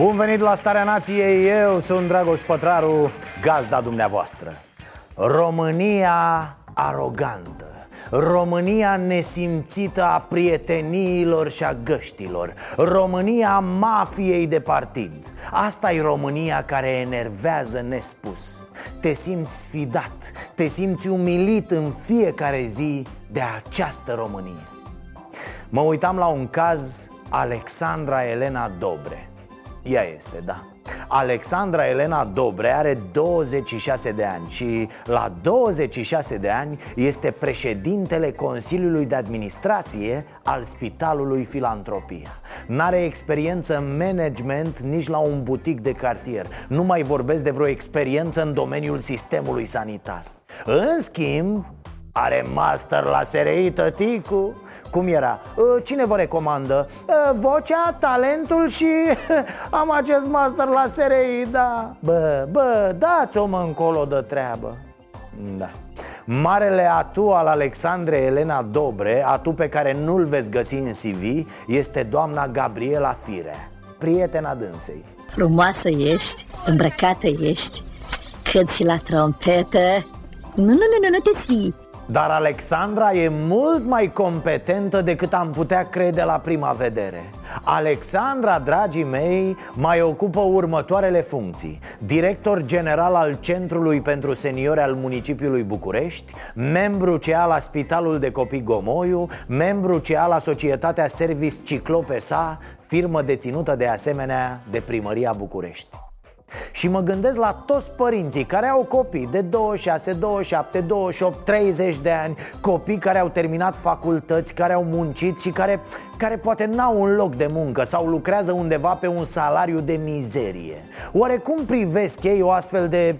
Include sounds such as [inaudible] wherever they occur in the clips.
Bun venit la Starea Nației, eu sunt Dragoș Pătraru, gazda dumneavoastră. România arogantă România nesimțită a prieteniilor și a găștilor România mafiei de partid. Asta e România care enervează nespus. Te simți sfidat, te simți umilit în fiecare zi de această Românie. Mă uitam la un caz Alexandra Elena Dobre ea este, da. Alexandra Elena Dobre are 26 de ani și la 26 de ani este președintele Consiliului de Administrație al Spitalului Filantropia N-are experiență în management nici la un butic de cartier. Nu mai vorbesc de vreo experiență în domeniul sistemului sanitar. În schimb, are master la SRI, tăticu. Cum era? Ă, cine vă recomandă? Ă, vocea, talentul și [laughs] am acest master la SRI, da. Bă, bă, dați-o mă încolo de treabă. Da. Marele atu al Alexandrei Elena Dobre, atu pe care nu-l veți găsi în CV, este doamna Gabriela Fire, prietena dânsei. Frumoasă ești, îmbrăcată ești Cât și la trompetă. Nu, nu, nu, nu, nu te sfii Dar Alexandra e mult mai competentă decât am putea crede la prima vedere. Alexandra, dragii mei, mai ocupă următoarele funcții. Director general al Centrului pentru Seniori al municipiului București Membru CA la Spitalul de Copii Gomoiu Membru CA la Societatea Service Ciclopesa Firmă deținută de asemenea de Primăria București și mă gândesc la toți părinții care au copii de 26, 27, 28, 30 de ani Copii care au terminat facultăți, care au muncit și care, care poate n-au un loc de muncă Sau lucrează undeva pe un salariu de mizerie Oare cum privesc ei o astfel de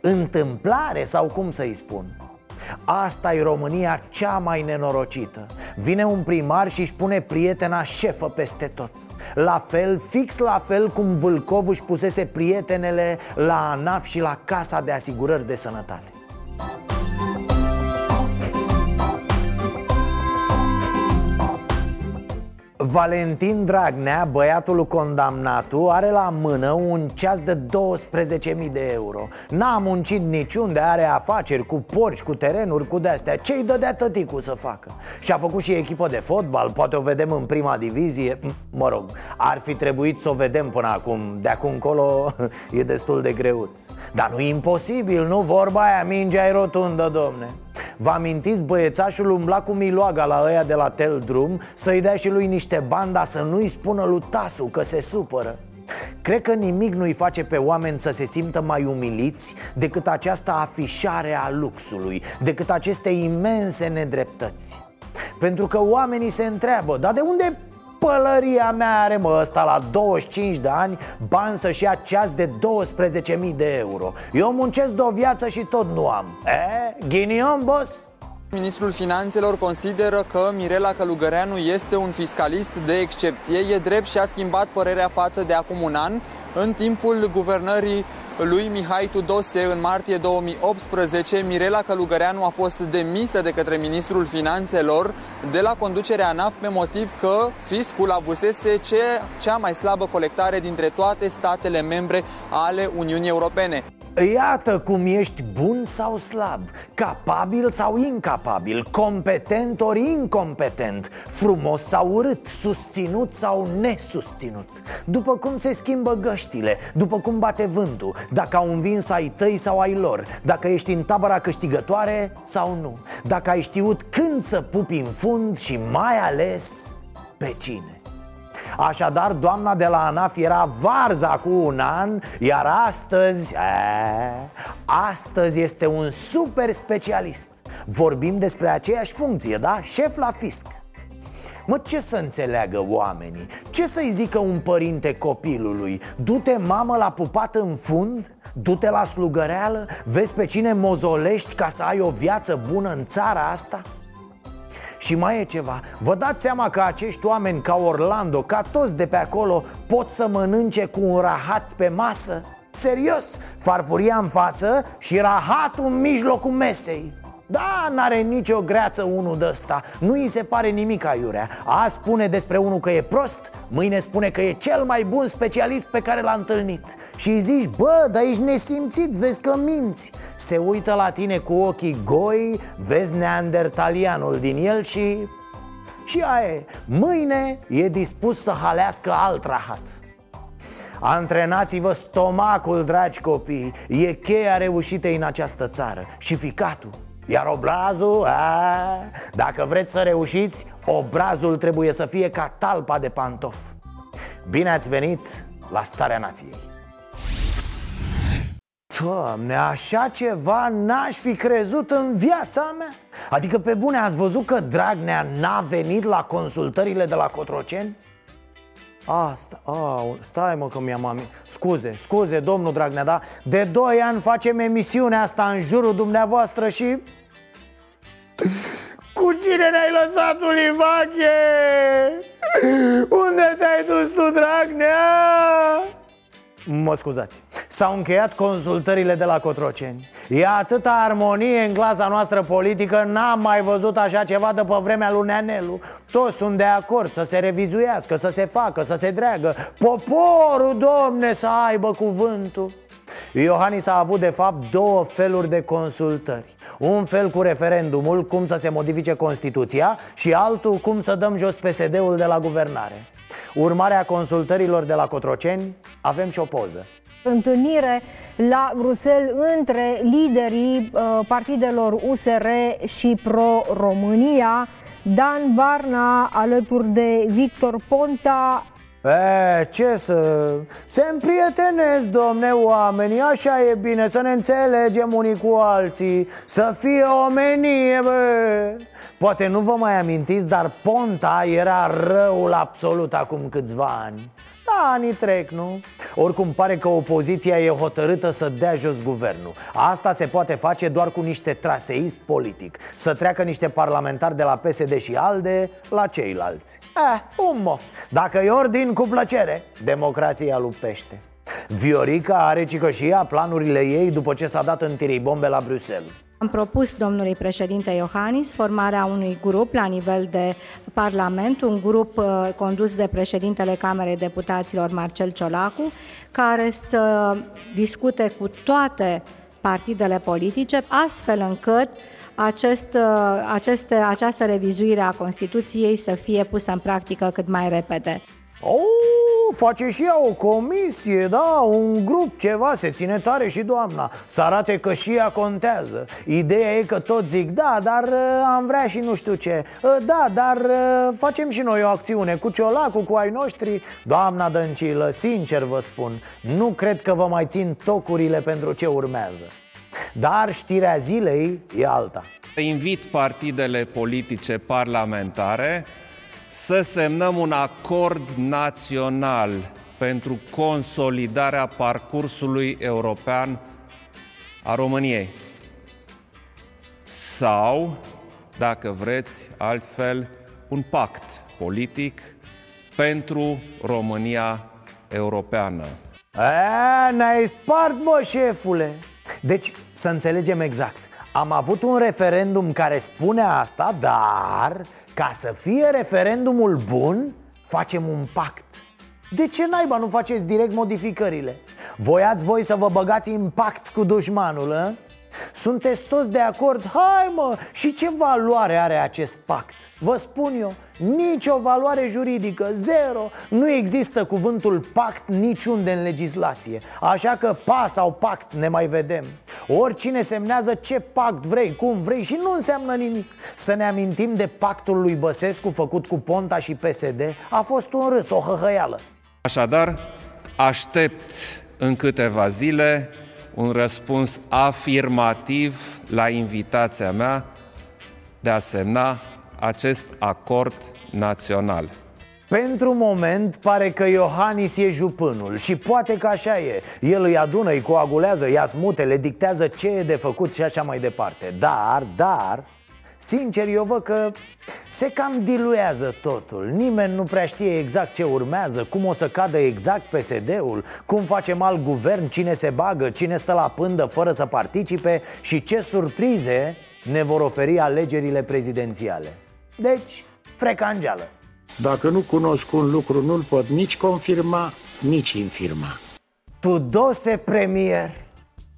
întâmplare sau cum să-i spun? Asta e România cea mai nenorocită. Vine un primar și își pune prietena șefă peste tot. La fel, fix la fel cum Vâlcov își pusese prietenele la ANAF și la Casa de Asigurări de Sănătate Valentin Dragnea, băiatul condamnatul, are la mână un ceas de 12.000 de euro. N-a muncit niciunde, are afaceri cu porci, cu terenuri, cu de-astea. Ce-i dădea tăticul să facă? Și-a făcut și echipă de fotbal, poate o vedem în prima divizie. Mă rog, ar fi trebuit să o vedem până acum. De acum încolo [laughs] e destul de greuț. Dar nu e imposibil, nu? Vorba aia, mingea e rotundă, domne Vă amintiți, băiețașul umbla cu miloaga la ăia de la Tel Drum Să-i dea și lui niște bani, dar să nu-i spună lui Tasu că se supără Cred că nimic nu-i face pe oameni să se simtă mai umiliți decât această afișare a luxului, decât aceste imense nedreptăți. Pentru că oamenii se întreabă, dar de unde pălăria mea are mă ăsta la 25 de ani Bani să-și ia ceas de 12.000 de euro Eu muncesc de o viață și tot nu am E, ghinion, boss? Ministrul Finanțelor consideră că Mirela Călugăreanu este un fiscalist de excepție. E drept și a schimbat părerea față de acum un an, în timpul guvernării lui Mihai Tudose în martie 2018, Mirela Călugăreanu a fost demisă de către ministrul finanțelor de la conducerea ANAF pe motiv că fiscul avusese ce, cea mai slabă colectare dintre toate statele membre ale Uniunii Europene. Iată cum ești bun sau slab, capabil sau incapabil, competent ori incompetent, frumos sau urât, susținut sau nesusținut. După cum se schimbă găștile, după cum bate vântul, dacă au învins ai tăi sau ai lor Dacă ești în tabăra câștigătoare sau nu Dacă ai știut când să pupi în fund și mai ales pe cine Așadar, doamna de la ANAF era varza cu un an Iar astăzi, e, astăzi este un super specialist Vorbim despre aceeași funcție, da? Șef la fisc Mă, ce să înțeleagă oamenii? Ce să-i zică un părinte copilului? Du-te, mamă, la pupat în fund? Du-te la slugăreală? Vezi pe cine mozolești ca să ai o viață bună în țara asta? Și mai e ceva. Vă dați seama că acești oameni ca Orlando, ca toți de pe acolo Pot să mănânce cu un rahat pe masă? Serios, farfuria în față și rahatul în mijlocul mesei da, n-are nicio greață unul de ăsta Nu îi se pare nimic aiurea. Azi spune despre unul că e prost Mâine spune că e cel mai bun specialist pe care l-a întâlnit. Și îi zici, bă, dar ești nesimțit, vezi că minți. Se uită la tine cu ochii goi Vezi neandertalianul din el și... Și aia Mâine e dispus să halească alt rahat. Antrenați-vă stomacul, dragi copii. E cheia reușitei în această țară. Și ficatul iar obrazul, a, dacă vreți să reușiți, obrazul trebuie să fie ca talpa de pantof. Bine ați venit la Starea Nației. Doamne, așa ceva n-aș fi crezut în viața mea. Adică pe bune ați văzut că Dragnea n-a venit la consultările de la Cotroceni? Asta, a, stai mă că mi-am ami... Scuze, scuze, domnul Dragnea, da? De doi ani facem emisiunea asta în jurul dumneavoastră și... Cu cine ne-ai lăsat, Ulivache? Unde te-ai dus tu, Dragnea? Mă scuzați. S-au încheiat consultările de la Cotroceni. E atâta armonie în clasa noastră politică N-am mai văzut așa ceva după vremea lui Neanelu. Toți sunt de acord să se revizuiască, să se facă, să se dreagă. Poporul, domne, să aibă cuvântul. Iohannis a avut de fapt două feluri de consultări. Un fel cu referendumul, cum să se modifice Constituția Și altul, cum să dăm jos PSD-ul de la guvernare Urmarea consultărilor de la Cotroceni, avem și o poză întâlnire la Bruxelles între liderii uh, partidelor USR și Pro-România. Dan Barna alături de Victor Ponta E, ce să... Se împrietenesc, domne, oamenii, așa e bine Să ne înțelegem unii cu alții Să fie omenie, bă. Poate nu vă mai amintiți, dar Ponta era răul absolut acum câțiva ani da, anii trec, nu? Oricum pare că opoziția e hotărâtă să dea jos guvernul. Asta se poate face doar cu niște traseism politic. Să treacă niște parlamentari de la PSD și ALDE la ceilalți. Eh, un moft. Dacă e ordin, cu plăcere. Democrația lupește. Viorica are cică și ea planurile ei după ce s-a dat în bombe la Bruxelles am propus domnului președinte Iohannis formarea unui grup la nivel de Parlament, un grup uh, condus de președintele Camerei Deputaților Marcel Ciolacu, care să discute cu toate partidele politice, astfel încât acest, uh, aceste, această revizuire a Constituției să fie pusă în practică cât mai repede. Oh, face și ea o comisie, da, un grup, ceva, se ține tare și doamna. Să arate că și ea contează. Ideea e că tot zic, da, dar uh, am vrea și nu știu ce. Uh, Da, dar uh, facem și noi o acțiune cu ciolacul, cu ai noștri. Doamna Dăncilă, sincer vă spun Nu cred că vă mai țin tocurile pentru ce urmează. Dar știrea zilei e alta. Invit partidele politice parlamentare să semnăm un acord național pentru consolidarea parcursului european a României. Sau, dacă vreți, altfel, un pact politic pentru România europeană. A, ne-ai spart, mă, șefule! Deci, să înțelegem exact Am avut un referendum care spune asta, dar ca să fie referendumul bun, facem un pact De ce naiba nu faceți direct modificările? Voiați voi să vă băgați în pact cu dușmanul, a? Sunteți toți de acord? Hai mă! Și ce valoare are acest pact? Vă spun eu, nicio valoare juridică, zero Nu există cuvântul pact niciunde în legislație Așa că pa sau pact ne mai vedem Oricine semnează ce pact vrei, cum vrei și nu înseamnă nimic Să ne amintim de pactul lui Băsescu făcut cu Ponta și PSD A fost un râs, o hăhăială Așadar, aștept în câteva zile un răspuns afirmativ la invitația mea de a semna acest acord național. Pentru moment pare că Iohannis e jupânul și poate că așa e El îi adună, îi coagulează, ia smute, le dictează ce e de făcut și așa mai departe Dar, dar, sincer eu văd că se cam diluează totul Nimeni nu prea știe exact ce urmează Cum o să cadă exact PSD-ul Cum facem alt guvern, cine se bagă, cine stă la pândă fără să participe Și ce surprize ne vor oferi alegerile prezidențiale Deci, frecangeală Dacă nu cunosc un lucru, nu-l pot nici confirma, nici infirma. Tudose Premier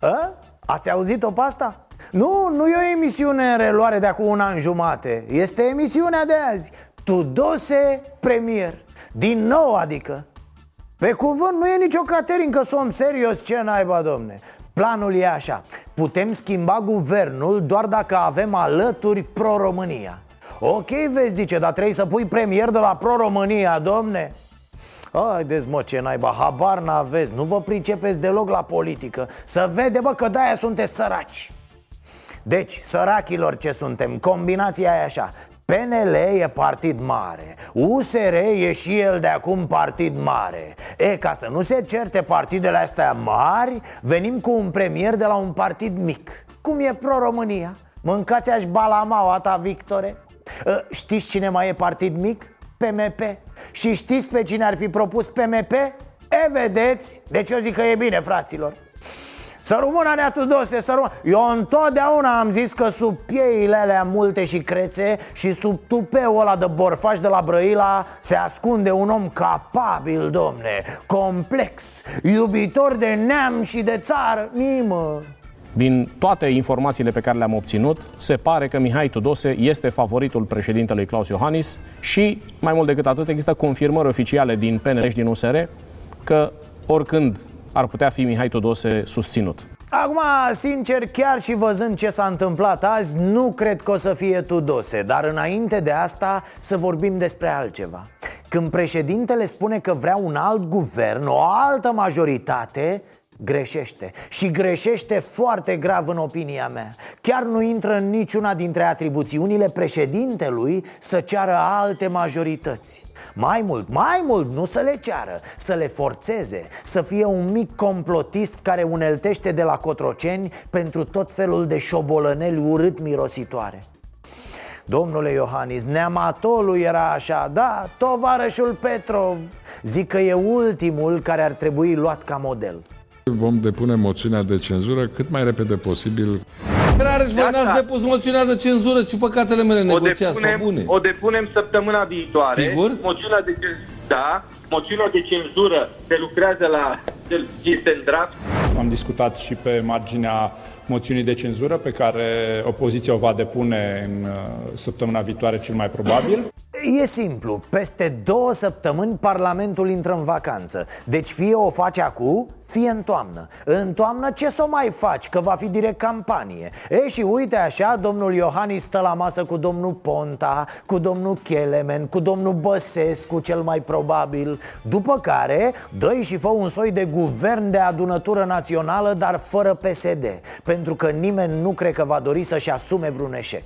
A? Ați auzit-o pe asta? Nu, nu e o emisiune în reluare de acum un an jumate. Este emisiunea de azi. Tudose Premier. Din nou adică. Pe cuvânt nu e nicio caterincă, somn serios, ce naiba, domne? Planul e așa. Putem schimba guvernul doar dacă avem alături pro-România. Ok, vezi, zice, dar trebuie să pui premier de la Pro-România, domne. Haideți mă ce naiba, habar n-aveți, nu vă pricepeți deloc la politică. Să vede bă că de-aia sunteți săraci Deci, sărachilor ce suntem, combinația e așa. PNL e partid mare USR e și el de acum partid mare. E, ca să nu se certe partidele astea mari Venim cu un premier de la un partid mic. Cum e Pro-România? Mâncați-aș balamaua ta, Victore. Ă, Știți cine mai e partid mic? PMP Și știți pe cine ar fi propus PMP? E, vedeți? Deci eu zic că e bine, fraților să rămână Nea Tudose, să rămână. Eu întotdeauna am zis că sub pieile alea multe și crețe Și sub tupeul ăla de borfaș de la Brăila Se ascunde un om capabil, domne Complex, iubitor de neam și de țară Nimă. Din toate informațiile pe care le-am obținut, se pare că Mihai Tudose este favoritul președintelui Claus Iohannis și, mai mult decât atât, există confirmări oficiale din PNL și din USR că oricând ar putea fi Mihai Tudose susținut. Acum, sincer, chiar și văzând ce s-a întâmplat azi, nu cred că o să fie Tudose Dar înainte de asta, să vorbim despre altceva Când președintele spune că vrea un alt guvern, o altă majoritate Greșește. Și greșește foarte grav în opinia mea. Chiar nu intră în niciuna dintre atribuțiunile președintelui să ceară alte majorități. Mai mult, mai mult, nu să le ceară, să le forțeze Să fie un mic complotist care uneltește de la Cotroceni Pentru tot felul de șobolăneli urât mirositoare. Domnule Iohannis, neamatolul era așa Da, tovarășul Petrov. Zic că e ultimul care ar trebui luat ca model Vom depune moțiunea de cenzură cât mai repede posibil. Rareș, voi n-ați depus moțiunea de cenzură, ce păcatele mele O negociați, pe depunem, bune. o depunem săptămâna viitoare. Sigur? Moțiunea de cenzură, da, moțiunea de cenzură se lucrează la este în draft. Am discutat și pe marginea moțiunii de cenzură pe care opoziția o va depune în uh, săptămâna viitoare cel mai probabil. E simplu, peste două săptămâni Parlamentul intră în vacanță Deci fie o faci acum, fie în toamnă. În toamnă ce să o mai faci, că va fi direct campanie. E și uite așa, domnul Iohannis stă la masă cu domnul Ponta Cu domnul Chelemen, cu domnul Băsescu cel mai probabil. După care dă și fă un soi de guvern de adunătură națională Dar fără PSD Pentru că nimeni nu cred că va dori să-și asume vreun eșec.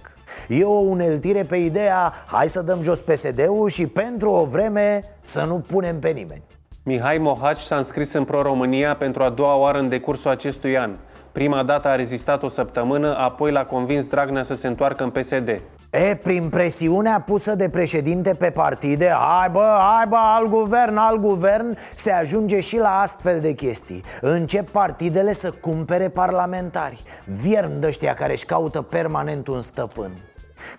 E o uneltire pe ideea Hai să dăm jos PSD-ul și pentru o vreme să nu punem pe nimeni Mihai Mohaci s-a înscris în Pro-România pentru a doua oară în decursul acestui an. Prima dată a rezistat o săptămână, apoi l-a convins Dragnea să se întoarcă în PSD. E, prin presiunea pusă de președinte pe partide Hai bă, hai bă, al guvern, al guvern Se ajunge și la astfel de chestii Încep partidele să cumpere parlamentari Vierni ăștia care își caută permanent un stăpân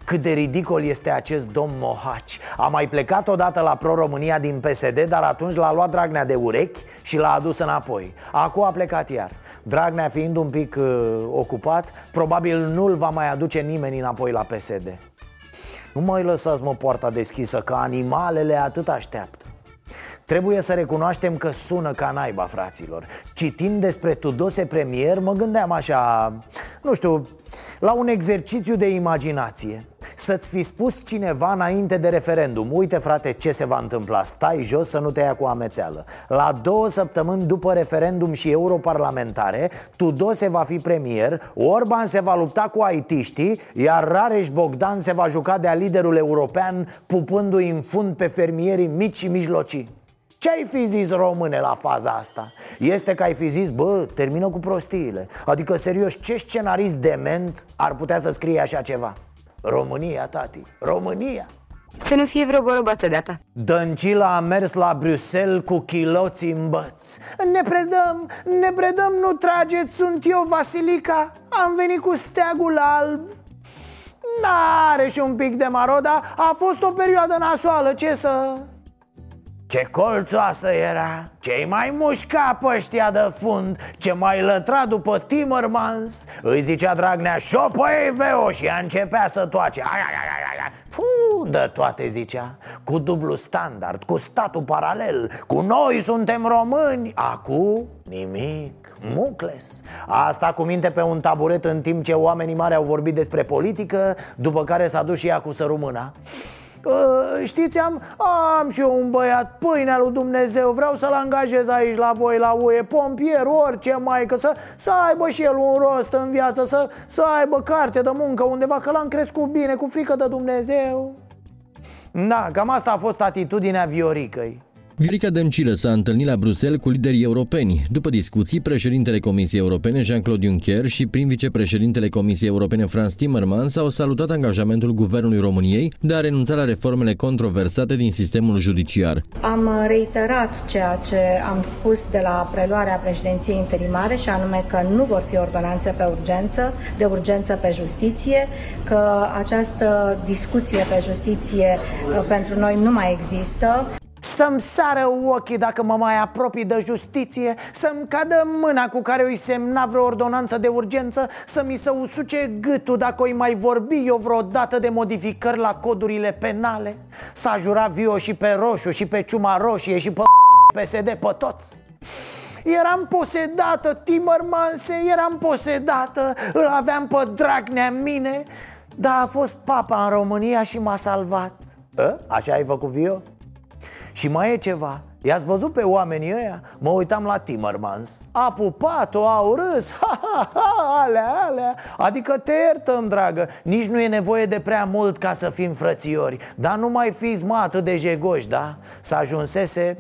cât de ridicol este acest domn Mohaci. A mai plecat odată la Pro-România din PSD Dar atunci l-a luat Dragnea de urechi și l-a adus înapoi. Acum a plecat iar. Dragnea fiind un pic uh, ocupat Probabil nu-l va mai aduce nimeni înapoi la PSD Nu mai lăsați mă poarta deschisă Că animalele atât așteaptă Trebuie să recunoaștem că sună ca naiba, fraților. Citind despre Tudose Premier, mă gândeam așa, nu știu, La un exercițiu de imaginație. Să-ți fi spus cineva înainte de referendum Uite frate ce se va întâmpla Stai jos să nu te ia cu amețeală. La două săptămâni după referendum și europarlamentare Tudose va fi premier Orban se va lupta cu aitiștii Iar Rareș Bogdan se va juca de-a liderul european Pupându-i în fund pe fermierii mici și mijlocii ce ai fi zis române la faza asta? Este că ai fi zis, bă, termină cu prostiile. Adică, serios, ce scenarist dement ar putea să scrie așa ceva? România, tati, România! Să nu fie vreo borobață de-a ta. Dăncila a mers la Bruxelles cu chiloții în băț. Ne predăm, ne predăm, nu trageți, sunt eu, Vasilica. Am venit cu steagul alb. Are și un pic de maroda. A fost o perioadă nasoală, ce să... Ce colțoasă era Ce mai mușca pe ăștia de fund Ce mai lătra după Timmermans. Îi zicea Dragnea Șopăi veo! și ea începea să toace. Ai, ai, ai, ai, ai. Puh, de toate zicea. Cu dublu standard, cu statul paralel Cu noi suntem români. Acu nimic Mucles. Asta cu minte pe un taburet în timp ce oamenii mari au vorbit despre politică După care s-a dus și ea cu sărumâna. Uh, știți, am, am și eu un băiat, pâinea lui Dumnezeu Vreau să-l angajez aici la voi, la UE Pompier, orice mai, că să, să aibă și el un rost în viață Să, să aibă carte de muncă undeva Că l-am crescut bine, cu frică de Dumnezeu. Da, cam asta a fost atitudinea Vioricăi Viorica Dăncilă s-a întâlnit la Bruxelles cu liderii europeni. După discuții, președintele Comisiei Europene Jean-Claude Juncker și prim vicepreședintele Comisiei Europene Franz Timmermans au salutat angajamentul Guvernului României de a renunța la reformele controversate din sistemul judiciar. Am reiterat ceea ce am spus de la preluarea președinției interimare și anume că nu vor fi ordonanțe pe urgență, de urgență pe justiție, că această discuție pe justiție uh, pentru noi nu mai există. Să-mi sară ochii dacă mă mai apropii de justiție Să-mi cadă mâna cu care îi semna vreo ordonanță de urgență Să mi se usuce gâtul dacă îi mai vorbi eu vreodată de modificări la codurile penale S-a jurat Vio și pe roșu și pe ciuma roșie și pe PSD pe tot Eram posedată, Timmermanse, eram posedată Îl aveam pe Dragnea mine Dar a fost papa în România și m-a salvat A? Așa ai făcut Vio? Și mai e ceva. I-ați văzut pe oamenii ăia? Mă uitam la Timmermans. A pupat-o, au râs. [laughs] Ha, ha, ha, alea, alea. Adică te iertăm, dragă. Nici nu e nevoie de prea mult ca să fim frățiori. Dar nu mai fiți mă atât de jegoși, da? Să ajunsese.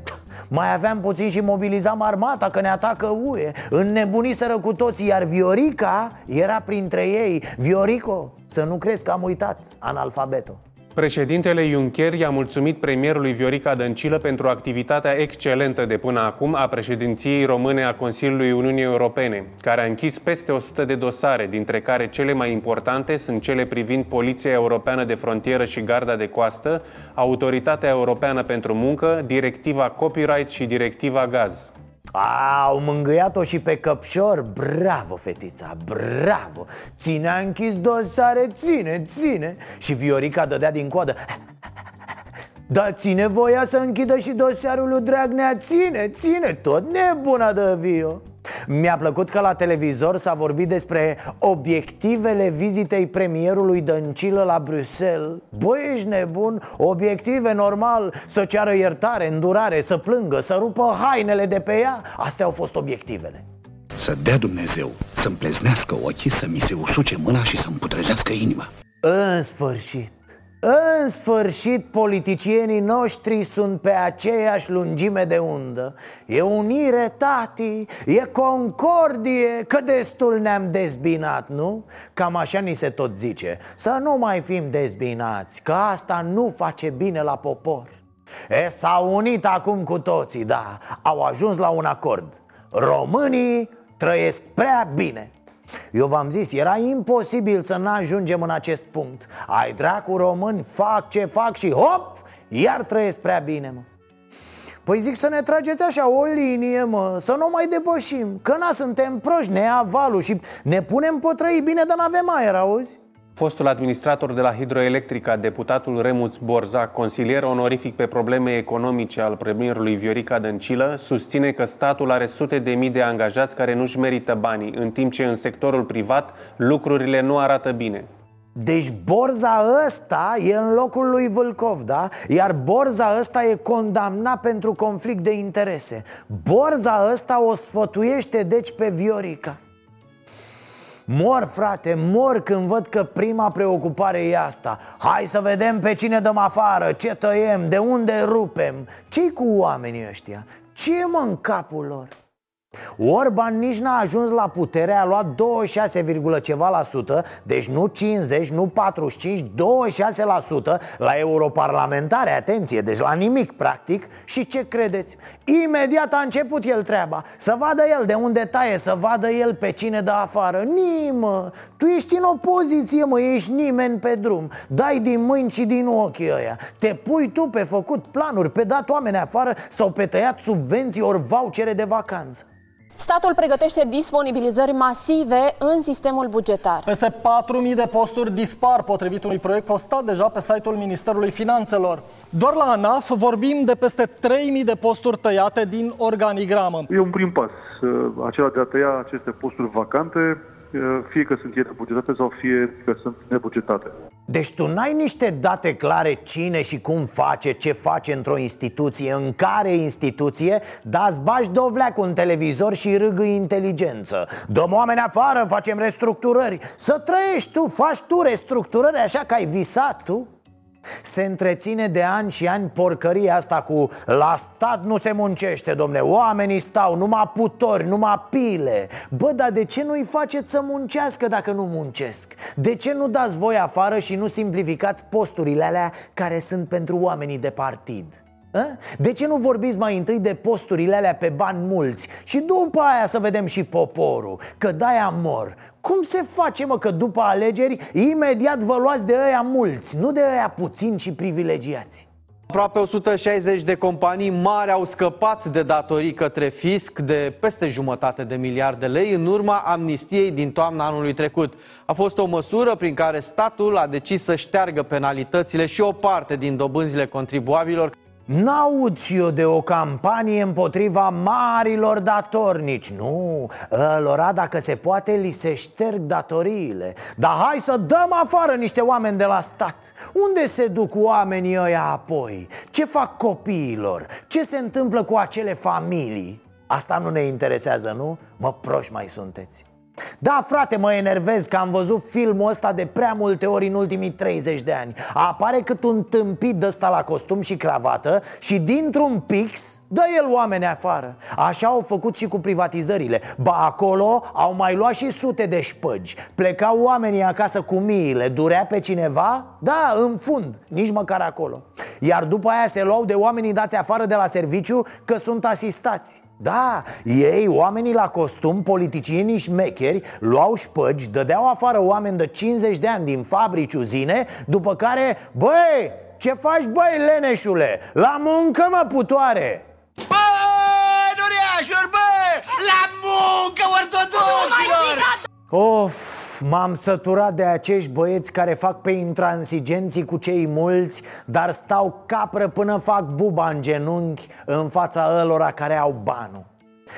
Mai aveam puțin și mobilizam armata Că ne atacă UE. Înnebuniseră cu toții Iar Viorica era printre ei. Viorico, să nu crezi că am uitat Analfabeto Președintele Juncker i-a mulțumit premierului Viorica Dăncilă pentru activitatea excelentă de până acum a președinției române a Consiliului Uniunii Europene, care a închis peste 100 de dosare, dintre care cele mai importante sunt cele privind Poliția Europeană de Frontieră și Garda de Coastă, Autoritatea Europeană pentru Muncă, Directiva Copyright și Directiva Gaz. Au mângâiat-o și pe căpșor. Bravo, fetița, bravo. Ține a închis dosare, ține, ține. Și Viorica dădea din coadă. Dar ține voia să închidă și dosarul lui Dragnea. Ține, ține, tot nebuna de Vio mi-a plăcut că la televizor s-a vorbit despre obiectivele vizitei premierului Dăncilă la Bruxelles. Băi, ești nebun? Obiective normal, să ceară iertare, îndurare, să plângă, să rupă hainele de pe ea. Astea au fost obiectivele. Să dea Dumnezeu să-mi pleznească ochii, să mi se usuce mâna și să-mi putrezească inima. În sfârșit în sfârșit, politicienii noștri sunt pe aceeași lungime de undă. E unire, tati, e concordie, că destul ne-am dezbinat, nu? Cam așa ni se tot zice. Să nu mai fim dezbinați, că asta nu face bine la popor. E, s-au unit acum cu toții, da, au ajuns la un acord. Românii trăiesc prea bine eu v-am zis, era imposibil să nu ajungem în acest punct Ai dracu români, fac ce fac și hop, iar trăiesc prea bine, mă Păi zic să ne trageți așa o linie, mă, să nu mai depășim Că na, suntem proști, ne ia valul și ne punem pe trăi bine, dar n-avem aer, auzi? Fostul administrator de la Hidroelectrica, deputatul Remuț Borza, consilier onorific pe probleme economice al premierului Viorica Dăncilă, susține că statul are sute de mii de angajați care nu-și merită banii, în timp ce în sectorul privat lucrurile nu arată bine. Deci Borza ăsta e în locul lui Vâlcov, da? Iar Borza ăsta e condamnat pentru conflict de interese Borza ăsta o sfătuiește deci pe Viorica Mor, frate, mor când văd că prima preocupare e asta Hai să vedem pe cine dăm afară, ce tăiem, de unde rupem ce cu oamenii ăștia? Ce e mă în capul lor? Orban nici n-a ajuns la putere, a luat 26, ceva la sută Deci nu 50, nu 45, 26 la sută La europarlamentare, atenție, deci la nimic practic. Și ce credeți? Imediat a început el treaba. Să vadă el de unde taie, să vadă el pe cine dă afară. Nimă, tu ești în opoziție, mă, ești nimeni pe drum. Dai din mâini și din ochii ăia. Te pui tu pe făcut planuri, pe dat oameni afară Sau pe tăiat subvenții ori vouchere de vacanță Statul pregătește disponibilizări masive în sistemul bugetar. Peste 4.000 de posturi dispar potrivit unui proiect postat deja pe site-ul Ministerului Finanțelor. Doar la ANAF vorbim de peste 3.000 de posturi tăiate din organigramă. E un prim pas, acela de a tăia aceste posturi vacante fie că sunt ele bugetate sau fie că sunt nebugetate. Deci tu n-ai niște date clare cine și cum face, ce face într-o instituție, în care instituție, dar îți bagi dovleac un televizor și râgă inteligență. Dăm oameni afară, facem restructurări. Să trăiești tu, faci tu restructurări așa că ai visat tu se întreține de ani și ani porcăria asta cu La stat nu se muncește, domne Oamenii stau, numai putori, numai pile Bă, dar de ce nu-i faceți să muncească dacă nu muncesc? De ce nu dați voi afară și nu simplificați posturile alea care sunt pentru oamenii de partid? A? De ce nu vorbiți mai întâi de posturile alea pe bani mulți Și după aia să vedem și poporul Că de-aia mor Cum se face mă că după alegeri Imediat vă luați de ăia mulți Nu de ăia puțini și privilegiați Aproape 160 de companii mari au scăpat de datorii către fisc de peste jumătate de miliarde de lei în urma amnistiei din toamna anului trecut. A fost o măsură prin care statul a decis să șteargă penalitățile și o parte din dobânzile contribuabilor. N-aud și eu de o campanie împotriva marilor datornici Nu, lora dacă se poate li se șterg datoriile Dar hai să dăm afară niște oameni de la stat Unde se duc oamenii ăia apoi? Ce fac copiilor? Ce se întâmplă cu acele familii? Asta nu ne interesează, nu? Mă, proști mai sunteți da, frate, mă enervez că am văzut filmul ăsta de prea multe ori în ultimii 30 de ani. Apare cât un tâmpit de ăsta la costum și cravată Și dintr-un pix dă el oameni afară. Așa au făcut și cu privatizările. Ba acolo au mai luat și sute de șpăgi. Plecau oamenii acasă cu miile. Durea pe cineva? Da, în fund, nici măcar acolo. Iar după aia se luau de oamenii dați afară de la serviciu că sunt asistați da, ei, oamenii la costum, politicienii șmecheri, luau șpăgi, dădeau afară oameni de 50 de ani din fabrici uzine După care, băi, ce faci băi, leneșule? La muncă, mă, putoare! Băi, duriașuri, băi, la muncă, ortodoxilor! Of, m-am săturat de acești băieți care fac pe intransigenții cu cei mulți Dar stau capră până fac buba în genunchi în fața ălora care au banul.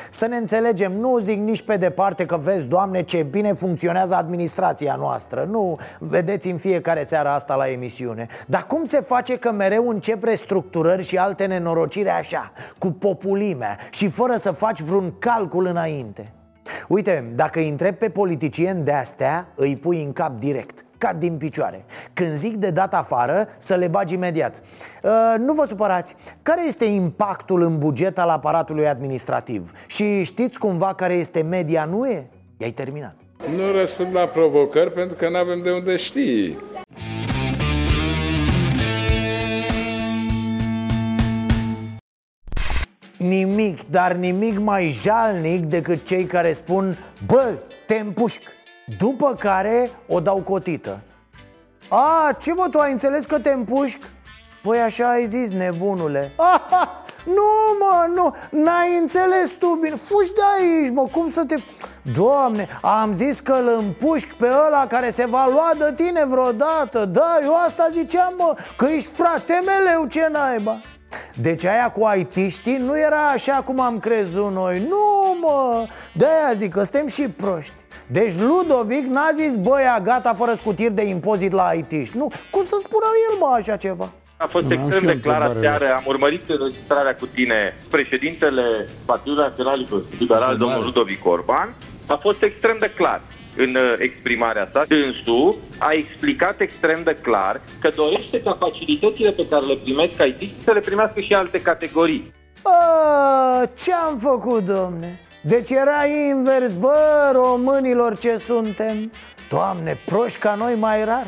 Să ne înțelegem, nu zic nici pe departe că vezi, Doamne, ce bine funcționează administrația noastră. Nu, vedeți în fiecare seară asta la emisiune. Dar cum se face că mereu încep restructurări și alte nenorocire așa Cu populimea și fără să faci vreun calcul înainte Uite, dacă îi întreb pe politicieni de astea, îi pui în cap direct Cad din picioare Când zic de dat afară, să le bagi imediat uh, Nu vă supărați Care este impactul în buget al aparatului administrativ? Și știți cumva care este media NUE? I-ai terminat Nu răspund la provocări pentru că nu avem de unde ști Nimic, dar nimic mai jalnic decât cei care spun Bă, te împușc. După care o dau cotită. A, ce mă, tu ai înțeles că te împușc? Păi așa ai zis, nebunule. Aha, [laughs] Nu, mă, nu, n-ai înțeles tu bine. Fugi de aici, mă, cum să te... Doamne, am zis că îl împușc pe ăla care se va lua de tine vreodată. Da, eu asta ziceam, mă, că ești frate meleu, ce naiba deci aia cu aitiștii nu era așa cum am crezut noi. Nu, mă, de-aia zic că suntem și proști. Deci Ludovic n-a zis băia gata fără scutiri de impozit la aitiști Nu, cum să spună el mă așa ceva? A fost Da, extrem și de eu clar întrebare. aseară, am urmărit înregistrarea cu tine, președintele Partidului Național Liberal, domnul Ludovic Orban, a fost extrem de clar în uh, exprimarea sa. Dânsul a explicat extrem de clar că dorește ca facilitățile pe care le primesc IT să le primească și alte categorii. A, ce am făcut, domne? Deci era invers, bă, românilor ce suntem Doamne, proști ca noi mai rar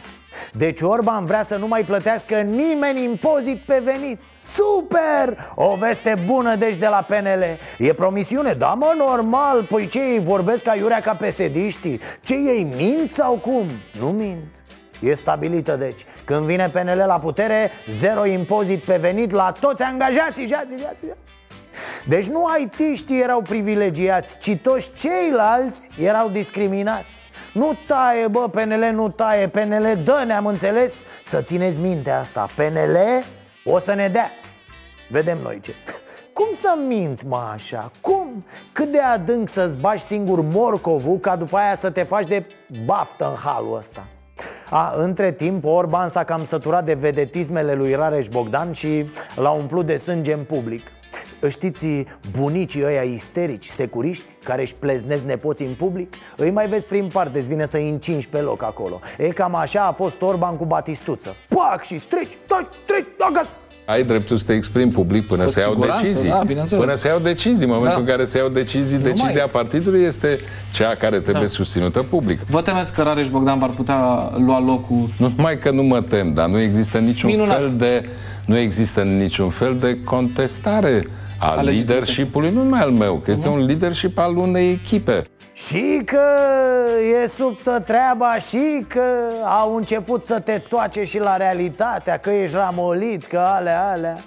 deci Orban vrea să nu mai plătească nimeni impozit pe venit Super! O veste bună deci de la PNL E promisiune, da mă, normal Păi ce ei vorbesc ca iurea ca pesediștii? Ce ei mint sau cum? Nu mint E stabilită deci Când vine PNL la putere Zero impozit pe venit la toți angajații jații, jații, jații. Deci nu aitiștii erau privilegiați Ci toți ceilalți erau discriminați Nu taie, bă, PNL nu taie. PNL dă, ne-am înțeles. Să țineți minte asta. PNL o să ne dea. Vedem noi ce. [laughs] Cum să minți, mă, așa? Cum? Cât de adânc să-ți bagi singur morcovul Ca după aia să te faci de baftă în halul ăsta? A, între timp, Orban s-a cam săturat de vedetismele lui Rareș Bogdan și l-a umplut de sânge în public Știți bunicii ăia isterici, securiști, care își pleznesc nepoții în public? Îi mai vezi prin parte, îți vine să-i încingi pe loc acolo E cam așa a fost Orban cu Batistuță Pac și treci, treci, treci, acasă Ai dreptul să te exprimi public până Cu să iau siguranță, decizii. da, bineînțeles. până să iau decizii. În momentul Da. în care se iau decizii, Numai. decizia partidului este cea care trebuie Da. susținută public. Vă temeți că Rareș Bogdan ar putea lua locul Nu numai că nu mă tem, dar nu există niciun Minunat. fel de nu există niciun fel de contestare a A legitimității. leadership-ului, nu numai al meu, că este un leadership al unei echipe. Și că e subtă treaba și că au început să te toace și la realitatea Că ești ramolit, că alea, alea.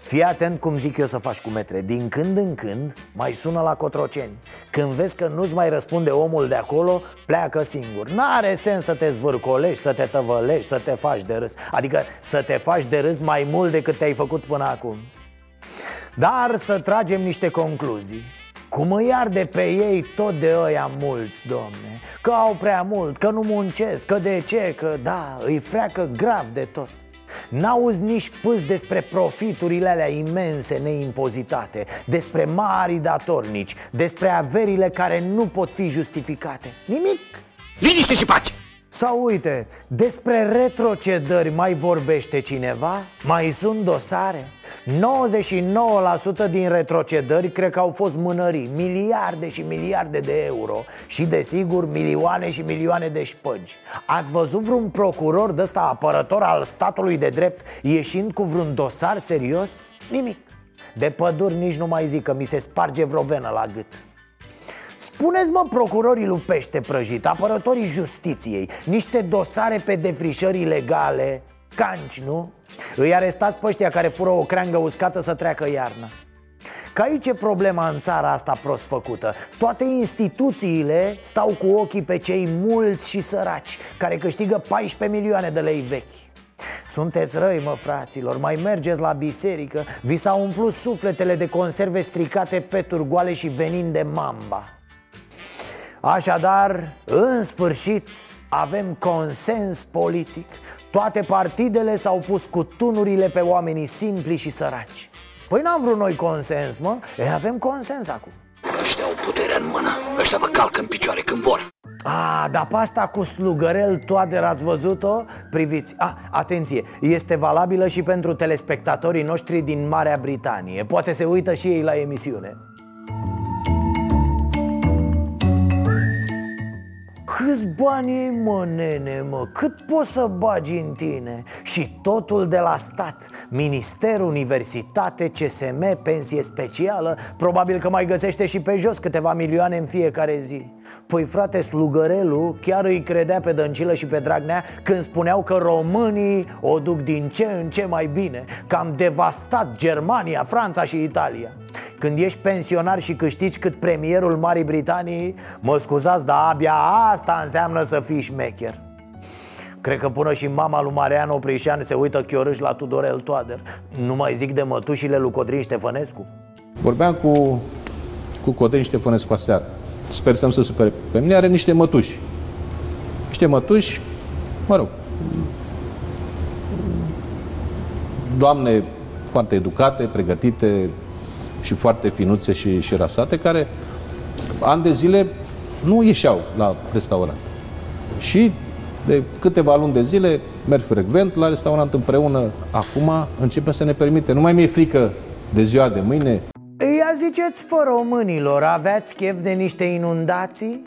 Fii atent cum zic eu să faci cu metre. Din când în când mai sună la Cotroceni. Când vezi că nu-ți mai răspunde omul de acolo Pleacă singur. N-are sens să te zvârcolești, să te tăvălești, să te faci de râs. Adică să te faci de râs mai mult decât te-ai făcut până acum dar să tragem niște concluzii. Cum îi arde pe ei tot de ăia mulți, domne? Că au prea mult, că nu muncesc, că de ce, că da, îi freacă grav de tot. N-auzi nici pâs despre profiturile alea imense neimpozitate Despre mari datornici Despre averile care nu pot fi justificate. Nimic! Liniște și pace! Sau uite, despre retrocedări mai vorbește cineva? Mai sunt dosare? 99% din retrocedări cred că au fost mânării Miliarde și miliarde de euro Și desigur milioane și milioane de șpăgi Ați văzut vreun procuror de ăsta apărător al statului de drept Ieșind cu vreun dosar serios? Nimic De păduri nici nu mai zic că mi se sparge vreo venă la gât Spuneți mă procurorii lui Pește Prăjit, apărătorii justiției Niște dosare pe defrișări ilegale. Canci, nu? Îi arestați pe ăștia care fură o creangă uscată să treacă iarna. Că aici e problema în țara asta prost făcută. Toate instituțiile stau cu ochii pe cei mulți și săraci Care câștigă 14 milioane de lei vechi. Sunteți răi, mă, fraților, mai mergeți la biserică Vi s-au umplut sufletele de conserve stricate, peturi goale și venin de mamba Așadar, în sfârșit, avem consens politic Toate partidele s-au pus cu tunurile pe oamenii simpli și săraci Păi n-am vrut noi consens, mă? E, avem consens acum Ăștia au puterea în mână. Ăștia vă calcă în picioare când vor. A, dar pe asta cu slugărel toader ați văzut-o? Priviți, a, atenție, este valabilă și pentru telespectatorii noștri din Marea Britanie Poate se uită și ei la emisiune Câți bani ai, mă, nene, mă? Cât poți să bagi în tine? Și totul de la stat Minister, universitate, CSM, pensie specială Probabil că mai găsește și pe jos câteva milioane în fiecare zi Păi frate, slugărelul chiar îi credea pe Dăncilă și pe Dragnea Când spuneau că românii o duc din ce în ce mai bine. Că am devastat Germania, Franța și Italia. Când ești pensionar și câștigi cât premierul Marii Britanii Mă scuzați, dar abia asta înseamnă să fii șmecher. Cred că până și mama lui Marian Oprișan se uită chiorâș la Tudorel Toader. Nu mai zic de mătușile lui Codrin Ștefănescu? Vorbeam cu, cu Codrin Ștefănescu aseară. Sper să nu se supere pe mine. Are niște mătuși. Niște mătuși, mă rog, doamne foarte educate, pregătite și foarte finuțe și, și rasate, care ani de zile nu ieșeau la restaurant. Și de câteva luni de zile merg frecvent la restaurant împreună. Acum începem să ne permite. Nu mai mi-e frică de ziua de mâine. Ia ziceți fă românilor, aveați chef de niște inundații?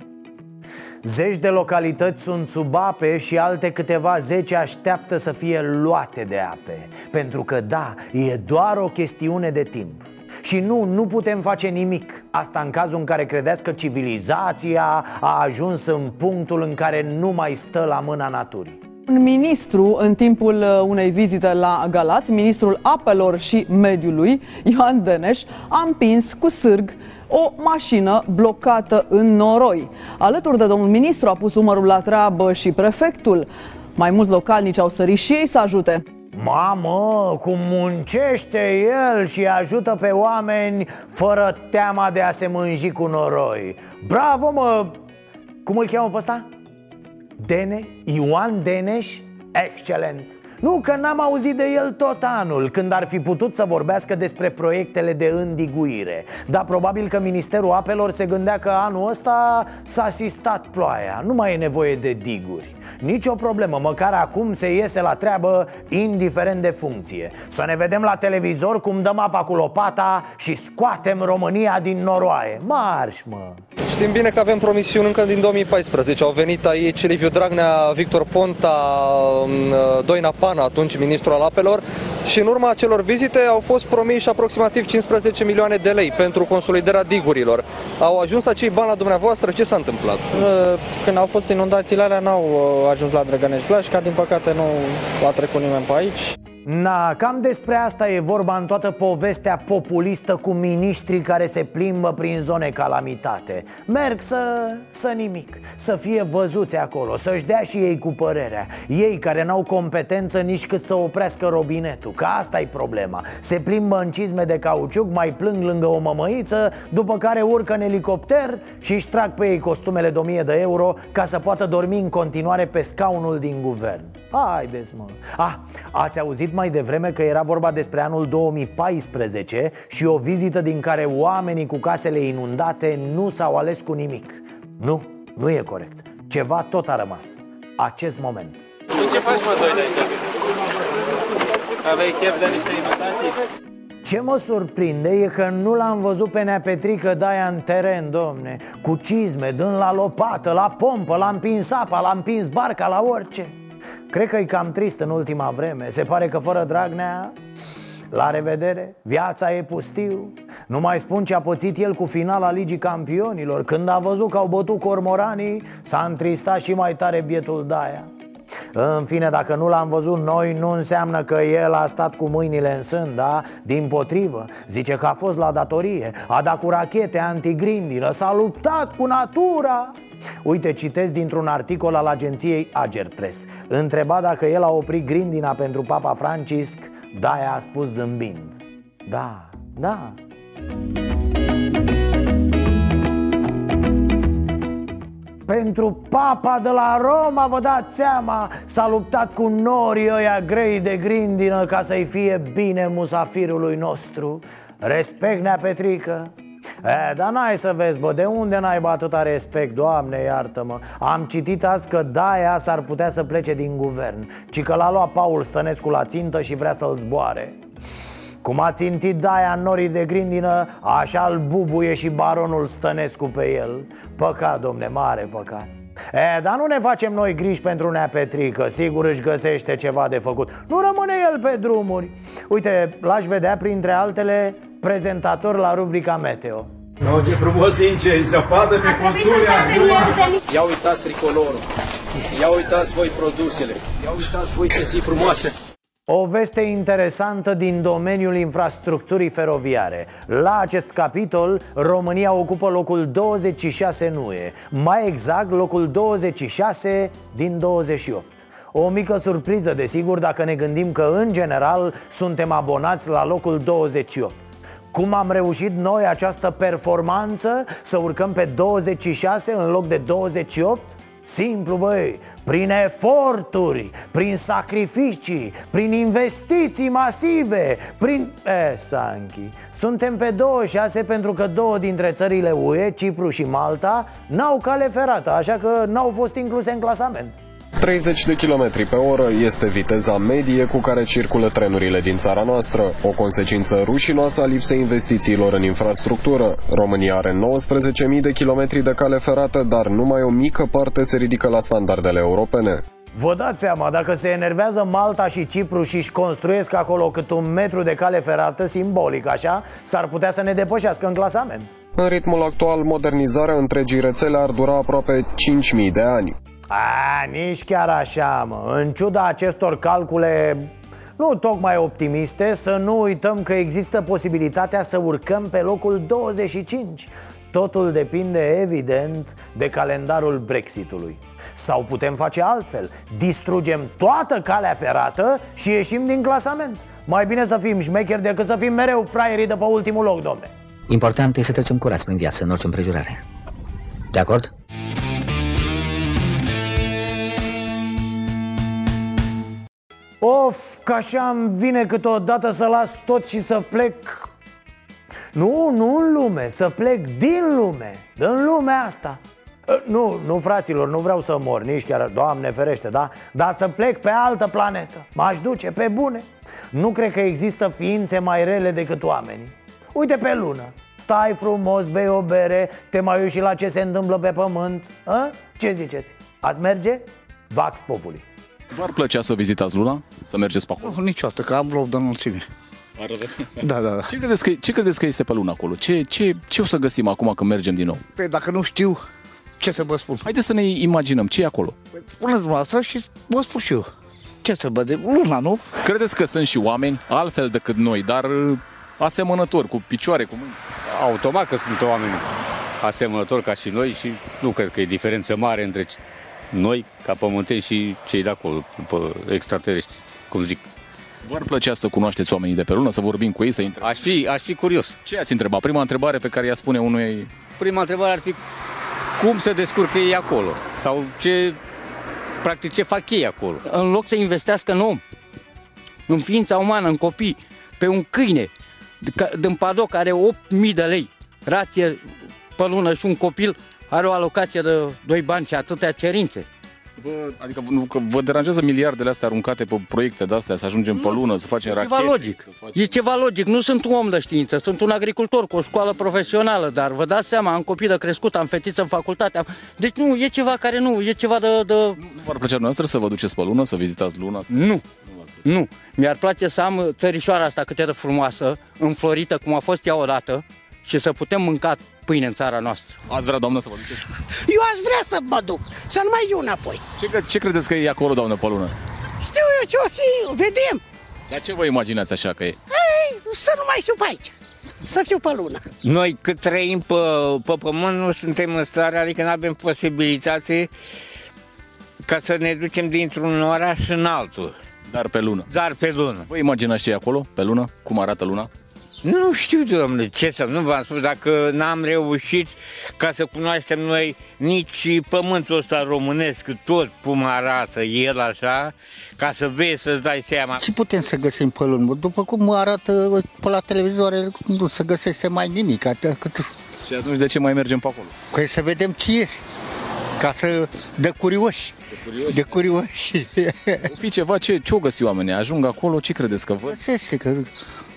Zeci de localități sunt sub ape și alte câteva zece așteaptă să fie luate de ape. Pentru că da, e doar o chestiune de timp. Și nu, nu putem face nimic. Asta în cazul în care credeți că civilizația a ajuns în punctul în care nu mai stă la mâna naturii un ministru, în timpul uh, unei vizite la Galați, ministrul apelor și mediului, Ioan Deneș, a împins cu sârg o mașină blocată în noroi. Alături de domnul ministru a pus umărul la treabă și prefectul. Mai mulți localnici au sărit și ei să ajute. Mamă, cum muncește el și ajută pe oameni fără teama de a se mânji cu noroi Bravo, mă! Cum îl cheamă pe ăsta? Dene? Ioan Deneș? Excelent! Nu că n-am auzit de el tot anul Când ar fi putut să vorbească despre proiectele de îndiguire Dar probabil că Ministerul Apelor se gândea că anul ăsta s-a asistat ploaia Nu mai e nevoie de diguri Nici o problemă, măcar acum se iese la treabă indiferent de funcție Să ne vedem la televizor cum dăm apa cu lopata și scoatem România din noroaie Marș, mă! Știm bine că avem promisiuni încă din 2014. Au venit aici Liviu Dragnea, Victor Ponta, Doina Pana, atunci ministrul al apelor, și în urma acelor vizite au fost promiși aproximativ 15 milioane de lei pentru consolidarea digurilor. Au ajuns acei bani la dumneavoastră? Ce s-a întâmplat? Când au fost inundațiile alea, n-au ajuns la Drăgănești Blașca, din păcate nu a trecut nimeni pe aici. Na, cam despre asta e vorba în toată povestea populistă cu miniștrii care se plimbă prin zone calamitate. Merg să, să nimic, să fie văzuți acolo, să-și dea și ei cu părerea. Ei care n-au competență nici cât să oprească robinetul, că asta e problema. Se plimbă în cizme de cauciuc, mai plâng lângă o mămăiță După care urcă în elicopter și își trag pe ei costumele de 1000 de euro Ca să poată dormi în continuare pe scaunul din guvern. Haideți mă. Ah, ați auzit mai devreme că era vorba despre anul 2014 Și o vizită din care oamenii cu casele inundate nu s-au ales cu nimic. Nu, nu e corect. Ceva tot a rămas. Acest moment. Tu ce faci mă doi de aici? Aveai chef de niște inundații? Ce mă surprinde e că nu l-am văzut pe Nea Petrică Daia în teren, domne. Cu cizme, dând la lopată, la pompă, l-a împins apa, l-a împins barca, la orice Cred că e cam trist în ultima vreme. Se pare că fără Dragnea la revedere, viața e pustiu. Nu mai spun ce a pățit el cu finala Ligii Campionilor. Când a văzut că au bătut cormoranii S-a întristat și mai tare bietul Daia. În fine, dacă nu l-am văzut noi, nu înseamnă că el a stat cu mâinile în sân, da? Din potrivă, zice că a fost la datorie A dat cu rachete antigrindină, s-a luptat cu natura Uite, citesc dintr-un articol al agenției Agerpress Întreba dacă el a oprit grindina pentru Papa Francisc Daia a spus zâmbind. Da, da. Pentru papa de la Roma, vă dați seama S-a luptat cu norii ăia grei de grindină Ca să-i fie bine musafirului nostru. Respect, Nea Petrică [laughs] E, dar n-ai să vezi, bă, de unde n-ai atâta respect, Doamne, iartă-mă. Am citit azi că Daia s-ar putea să plece din guvern Ci că l-a luat Paul Stănescu la țintă și vrea să-l zboare. Cum a țintit Daia în norii de grindină, așa îl bubuie și baronul Stănescu pe el. Păcat, domne, mare păcat. E, dar nu ne facem noi griji pentru Nea Petrică. Sigur își găsește ceva de făcut. Nu rămâne el pe drumuri. Uite, l-aș vedea printre altele prezentator la rubrica Meteo. No, ce frumos ninge, zăpadă pe culturi Ia uitați tricolorul. Ia uitați voi produsele. Ia uitați voi ce zi frumoase o veste interesantă din domeniul infrastructurii feroviare. La acest capitol, România ocupă locul 26 în UE Mai exact, locul 26 din 28 o mică surpriză, desigur, dacă ne gândim că, în general, suntem abonați la locul 28 cum am reușit noi această performanță? Să urcăm pe 26 în loc de 28? Simplu, băi, prin eforturi, prin sacrificii, prin investiții masive, prin... E, Sanchi, suntem pe 26 pentru că două dintre țările UE, Cipru și Malta, n-au cale ferată, așa că n-au fost incluse în clasament 30 de km pe oră este viteza medie cu care circulă trenurile din țara noastră, o consecință rușinoasă a lipsei investițiilor în infrastructură. România are 19.000 de kilometri de cale ferată, dar numai o mică parte se ridică la standardele europene. Vă dați seama, dacă se enervează Malta și Cipru și își construiesc acolo cât un metru de cale ferată, simbolic așa, s-ar putea să ne depășească în clasament. În ritmul actual, modernizarea întregii rețele ar dura aproape 5.000 de ani. A, nici chiar așa, mă. În ciuda acestor calcule nu tocmai optimiste Să nu uităm că există posibilitatea să urcăm pe locul 25 Totul depinde, evident, de calendarul Brexitului. Sau putem face altfel. Distrugem toată calea ferată și ieșim din clasament. Mai bine să fim șmecheri decât să fim mereu fraierii de pe ultimul loc, domne. Important este să trecem curați prin viață, în orice împrejurare. De acord? Of, că așa îmi vine câteodată să las tot și să plec Nu, nu în lume, să plec din lume, din lumea asta ă, nu, nu fraților, nu vreau să mor, nici chiar, Doamne ferește, da? Dar să plec pe altă planetă, m-aș duce pe bune Nu cred că există ființe mai rele decât oamenii Uite pe lună, stai frumos, bei o bere, te mai uiți și la ce se întâmplă pe pământ a? Ce ziceți? Ați merge? Vax populi V-ar plăcea să vizitați Luna? Să mergeți pe acolo? Nu, niciodată, că am loc de înălțime. Da, da, da. Ce credeți că, ce credeți că este pe Luna acolo? Ce, ce, ce o să găsim acum când mergem din nou? Păi dacă nu știu, ce să vă spun? Haideți să ne imaginăm ce e acolo. Păi, spuneți dumneavoastră și vă spun și eu. Ce să văd? Luna, nu? Credeți că sunt și oameni altfel decât noi, dar uh, asemănători, cu picioare, cu mâini? Automat că sunt oameni asemănători ca și noi și nu cred că e diferență mare între noi, ca pământeni și cei de acolo, extraterestri, cum zic. V-ar plăcea să cunoașteți oamenii de pe lună, să vorbim cu ei, să intre? Aș fi, aș fi curios. Ce ați întrebat? Prima întrebare pe care i-a spune unui... Prima întrebare ar fi cum se descurcă ei acolo? Sau ce, practic, ce fac ei acolo? În loc să investească în om, în ființa umană, în copii, pe un câine din padoc care are 8.000 de lei, rație pe lună și un copil are o alocație de 2 bani și atâtea cerințe. Vă, adică nu, că vă deranjează miliardele astea aruncate pe proiecte de astea, să ajungem pe lună, să facem e rachete? Ceva logic. Facem... E ceva logic. Nu sunt un om de știință, sunt un agricultor cu o școală profesională, dar vă dați seama, am copii de crescut, am fetiță în facultate. Am... Deci nu, e ceva care nu, e ceva de... de... Nu v-ar plăcea noastră să vă duceți pe lună, să vizitați luna? Să... Nu. Nu. Mi-ar place să am țărișoara asta cât de frumoasă, înflorită, cum a fost ea odată, și să putem mânca pâine în țara noastră. Ați vrea, doamnă, să vă duceți? Eu aș vrea să mă duc, să nu mai fiu înapoi. Ce, ce credeți că e acolo, doamnă, pe lună? Știu eu ce o fi, vedem. Dar ce vă imaginați așa că e? Ei, să nu mai fiu pe aici, să fiu pe lună. Noi cât trăim pe, pe pământ nu suntem în stare, adică nu avem posibilitate ca să ne ducem dintr-un oraș în altul. Dar pe lună. Dar pe lună. Vă imaginați ce e acolo, pe lună? Cum arată luna? Nu știu, domnule, ce să nu v-am spus, dacă n-am reușit ca să cunoaștem noi nici pământul ăsta românesc, tot cum arată el așa, ca să vezi, să-ți dai seama. Ce putem să găsim pe lună? După cum arată pe la televizoare, nu se găsește mai nimic. Atât. Și atunci de ce mai mergem pe acolo? Păi să vedem ce este ca să de curioși. De curioși? De curioși. O fi ceva, ce, ce o găsi oamenii? Ajung acolo, ce credeți că văd? Găsește, că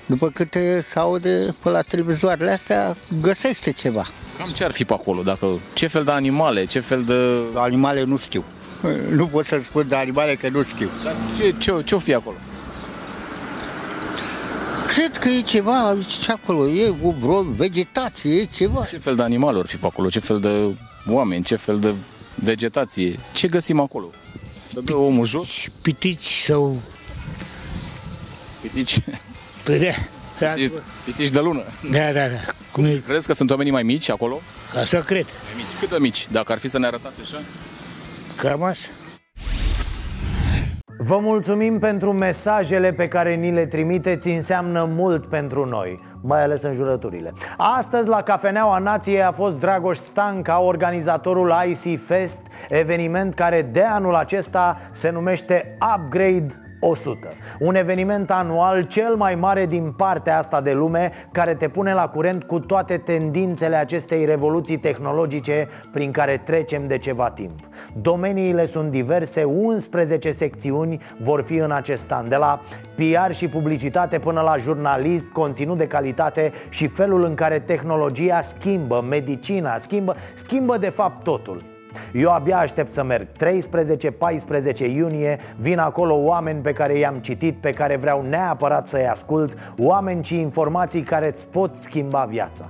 după câte se aude pe la televizoarele astea, găsește ceva. Cam ce ar fi pe acolo? Dacă, ce fel de animale, ce fel de... Animale nu știu. Nu pot să spun de animale că nu știu. Dar ce, ce, ce-o fi acolo? Cred că e ceva ce acolo, e o vreo vegetație, e ceva. Ce fel de animale or fi pe acolo? Ce fel de oameni? Ce fel de vegetație? Ce găsim acolo? Să dă omul jos? Pitici sau... Pitici? Păi da. Pitici, pitici de lună? Da, da, da. Cum e? Crezi că sunt oamenii mai mici acolo? Așa cred. Mai mici. Cât de mici? Dacă ar fi să ne arătați așa? Cam așa. Vă mulțumim pentru mesajele pe care ni le trimiteți, înseamnă mult pentru noi, mai ales în jurăturile. Astăzi la Cafeneaua Nației a fost Dragoș Stanca, organizatorul IC Fest, eveniment care de anul acesta se numește Upgrade 100 Un eveniment anual cel mai mare din partea asta de lume Care te pune la curent cu toate tendințele acestei revoluții tehnologice Prin care trecem de ceva timp. Domeniile sunt diverse, 11 secțiuni vor fi în acest an De la PR și publicitate până la jurnalist, conținut de calitate Și felul în care tehnologia schimbă, medicina schimbă Schimbă de fapt totul eu abia aștept să merg. 13-14 iunie Vin acolo oameni pe care i-am citit Pe care vreau neapărat să-i ascult Oameni și informații care îți pot schimba viața.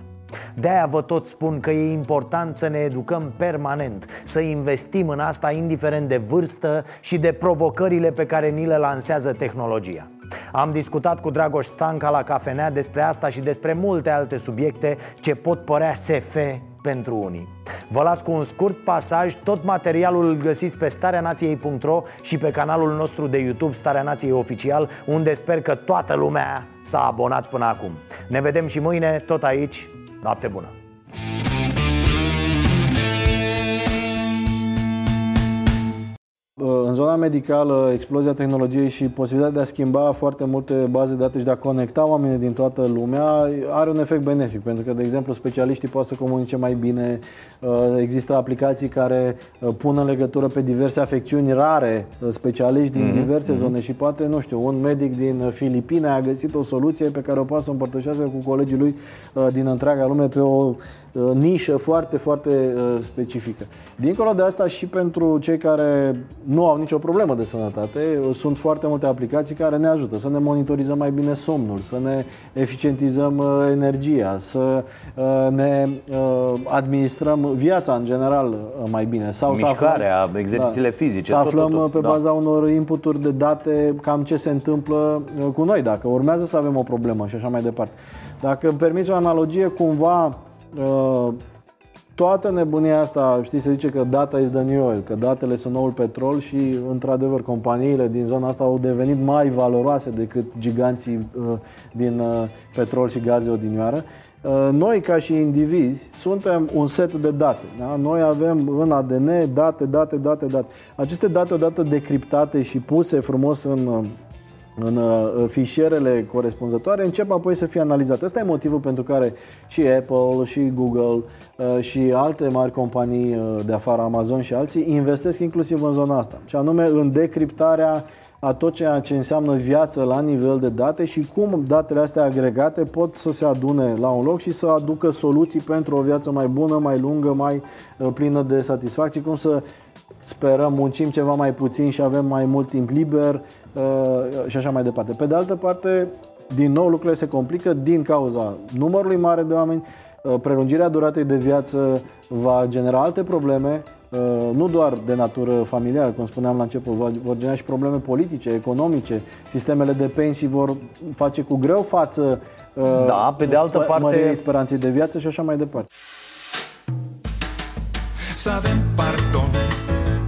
De-aia vă tot spun că e important să ne educăm permanent Să investim în asta indiferent de vârstă și de provocările pe care ni le lansează tehnologia. Am discutat cu Dragoș Stanca la cafenea despre asta și despre multe alte subiecte ce pot părea SF pentru unii. Vă las cu un scurt pasaj, tot materialul îl găsiți pe stareanației.ro și pe canalul nostru de YouTube Starea Nației Oficial, unde sper că toată lumea s-a abonat până acum. Ne vedem și mâine, tot aici. Noapte bună! În zona medicală, explozia tehnologiei și posibilitatea de a schimba foarte multe baze de date și de a conecta oamenii din toată lumea are un efect benefic, pentru că, de exemplu, specialiștii pot să comunice mai bine, uh, există aplicații care uh, pun în legătură pe diverse afecțiuni rare uh, specialiști din mm-hmm. diverse mm-hmm. zone și poate, nu știu, un medic din Filipine a găsit o soluție pe care o poate să împărtășească cu colegii lui din întreaga lume pe o nișă foarte, foarte specifică. Dincolo de asta și pentru cei care nu au nicio problemă de sănătate. Sunt foarte multe aplicații care ne ajută să ne monitorizăm mai bine somnul, să ne eficientizăm uh, energia, să uh, ne uh, administrăm viața în general mai bine. Sau Mișcarea, să aflăm, exercițiile da, fizice. Să aflăm tot, tot, pe da. baza unor inputuri de date cam ce se întâmplă cu noi, dacă urmează să avem o problemă și așa mai departe. Dacă îmi permiți o analogie, cumva toată nebunia asta, știi, se zice că data is the new oil, că datele sunt noul petrol și, într-adevăr, companiile din zona asta au devenit mai valoroase decât giganții uh, din uh, petrol și gaze odinioară. Uh, noi, ca și indivizi, suntem un set de date. Da? Noi avem în ADN date, date, date, date. Aceste date, odată decriptate și puse frumos în uh, în uh, fișierele corespunzătoare, încep apoi să fie analizate. Asta e motivul pentru care și Apple, și Google, uh, și alte mari companii uh, de afară, Amazon și alții, investesc inclusiv în zona asta. Și anume în decriptarea a tot ceea ce înseamnă viață la nivel de date și cum datele astea agregate pot să se adune la un loc și să aducă soluții pentru o viață mai bună, mai lungă, mai plină de satisfacții, cum să sperăm, muncim ceva mai puțin și avem mai mult timp liber uh, și așa mai departe. Pe de altă parte, din nou lucrurile se complică din cauza numărului mare de oameni, uh, prelungirea duratei de viață va genera alte probleme, uh, nu doar de natură familială, cum spuneam la început, vor genera și probleme politice, economice, sistemele de pensii vor face cu greu față da, pe de altă parte speranței de viață și așa mai departe. Să avem pardon